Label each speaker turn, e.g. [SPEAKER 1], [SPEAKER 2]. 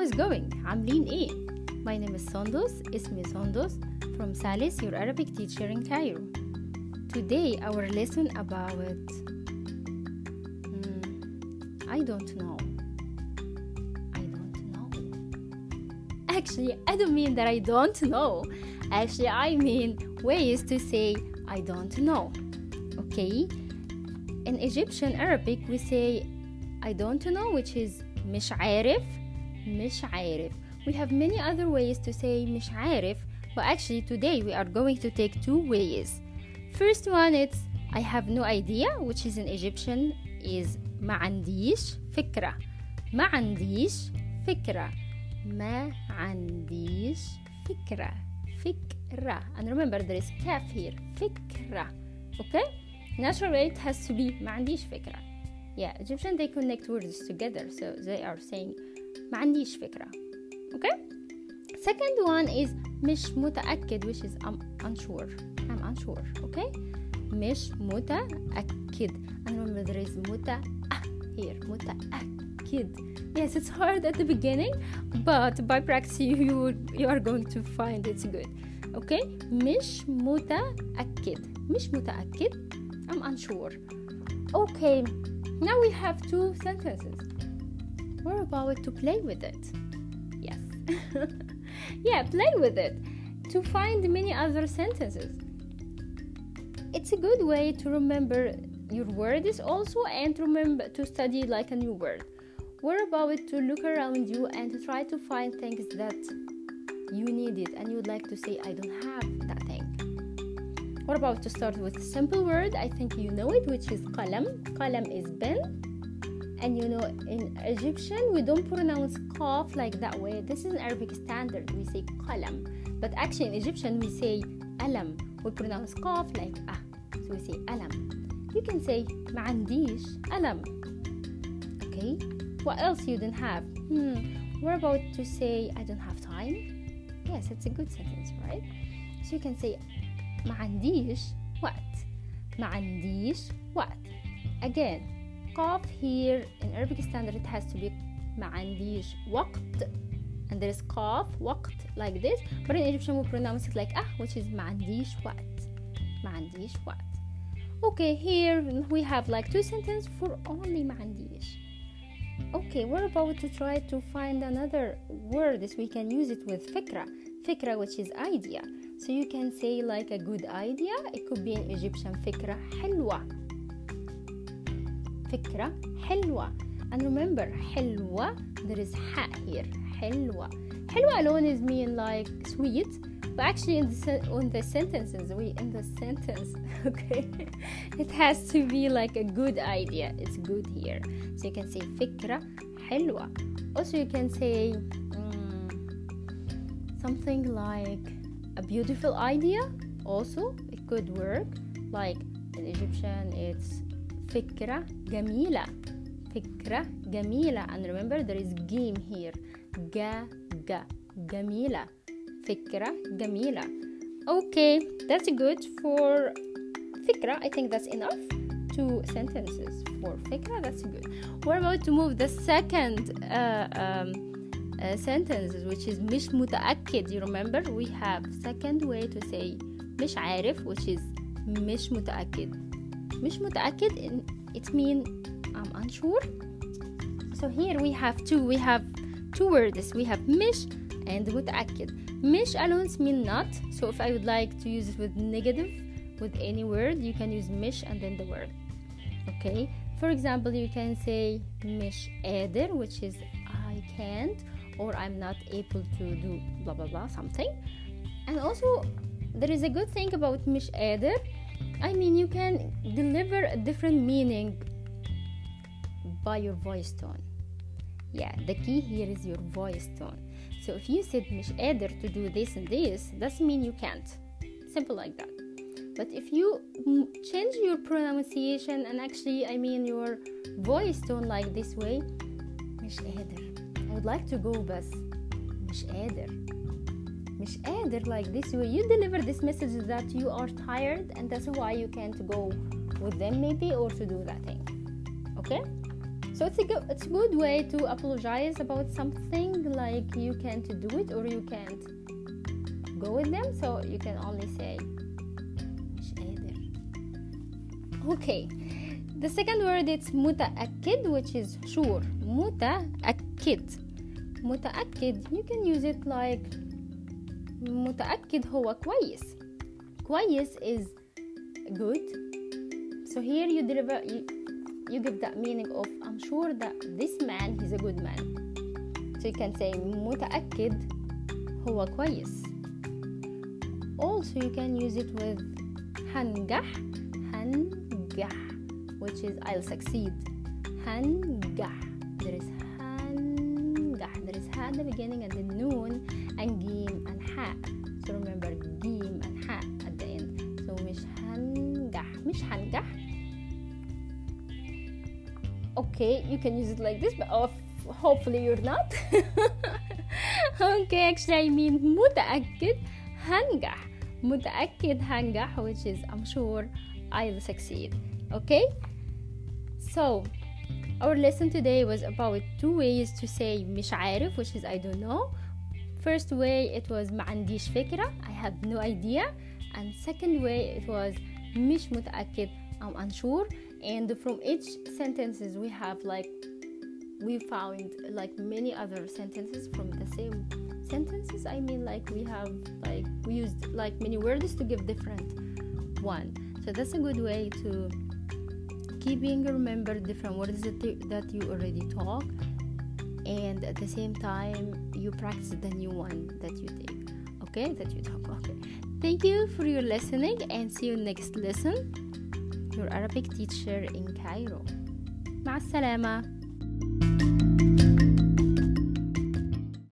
[SPEAKER 1] How is going? I'm Lin E. My name is Sondos, اسمي Sondos from Salis, your Arabic teacher in Cairo. Today our lesson about hmm, I don't know. I don't know. Actually, I don't mean that I don't know. Actually, I mean ways to say I don't know. Okay? In Egyptian Arabic, we say I don't know, which is مش عارف مش عارف we have many other ways to say مش عارف but actually today we are going to take two ways first one it's I have no idea which is in Egyptian is ما عنديش فكرة ما عنديش فكرة ما عنديش فكرة فكرة and remember there is kaf here فكرة okay natural way it has to be ما عنديش فكرة yeah Egyptian they connect words together so they are saying ما عنديش فكرة okay second one is مش متأكد which is I'm unsure I'm unsure okay مش متأكد and remember there is متأ here متأكد yes it's hard at the beginning but by practice you you, you are going to find it's good okay مش متأكد مش متأكد I'm unsure okay now we have two sentences we're about to play with it. Yes. Yeah play with it. To find many other sentences. It's a good way to remember your words also and to remember to study like a new word. We're about to look around you and to try to find things that you need it and you'd like to say i don't have that thing. We're about to start with a simple word? I think you know it which is qalam. Qalam is pen and you know in egyptian we don't pronounce qaf like that way this is an arabic standard we say qalam but actually in egyptian we say alam we pronounce qaf like ah so we say alam you can say ما عنديش alam okay what else you don't have hmm we're about to say i don't have time yes it's a good sentence right so you can say ما عنديش وقت ما عنديش وقت again قاف here in Arabic standard it has to be ما عنديش وقت and there is قاف وقت like this but in Egyptian we pronounce it like ah which is ما عنديش وقت ما عنديش وقت okay here we have like two sentences for only ما عنديش okay we're about to try to find another word this we can use it with فكرة فكرة which is idea so you can say like a good idea it could be in Egyptian فكرة حلوة فكرة حلوة and remember حلوة there is ح here حلوة حلوة alone is mean like sweet but actually in the, in the sentences we in the sentence okay it has to be like a good idea it's good here so you can say فكرة حلوة also you can say um, something like a beautiful idea also it could work like in Egyptian it's فكرة جميلة فكرة جميلة and remember there is game here جا جا جميلة فكرة جميلة okay that's good for فكرة I think that's enough two sentences for فكرة that's good we're about to move the second uh, um, uh, sentences which is مش متأكد you remember we have second way to say مش عارف which is مش متأكد مش متأكد it mean I'm unsure so here we have two we have two words we have مش and متأكد مش alone mean not so if I would like to use it with negative with any word you can use مش and then the word okay for example you can say مش قادر which is I can't or I'm not able to do blah blah blah something and also there is a good thing about مش قادر I mean you can deliver a different meaning by your voice tone yeah the key here is your voice tone so if you said مش قادر to do this and this doesn't mean you can't simple like that but if you change your pronunciation and actually I mean your voice tone like this way مش قادر I would like to go بس مش قادر مش قادر like this way you deliver this message that you are tired and that's why you can't go with them maybe or to do that thing okay so it's a good it's a good way to apologize about something like you can't do it or you can't go with them so you can only say okay the second word it's متأكد which is sure متأكد متأكد you can use it like متأكد هو كويس كويس is good so here you deliver you, you give that meaning of I'm sure that this man he's a good man so you can say متأكد هو كويس also you can use it with هنجح هنجح which is I'll succeed هنجح there is هنجح there is ha at the beginning and then noon and جيم and ha so remember جيم and ha at the end so مش هنجح مش هنجح okay you can use it like this but oh, hopefully you're not okay actually I mean متأكد هنجح متأكد هنجح which is I'm sure I'll succeed okay so our lesson today was about two ways to say مش عارف which is I don't know first way it was ما عنديش فكرة I have no idea and second way it was مش متأكد I'm unsure and from each sentences we have like we found like many other sentences from the same sentences i mean like we have like we used like many words to give different one so that's a good way to keeping remember different words that, you, that you already talk and at the same time you practice the new one that you take okay that you talk okay thank you for your listening and see you next lesson your arabic teacher in cairo مع السلامه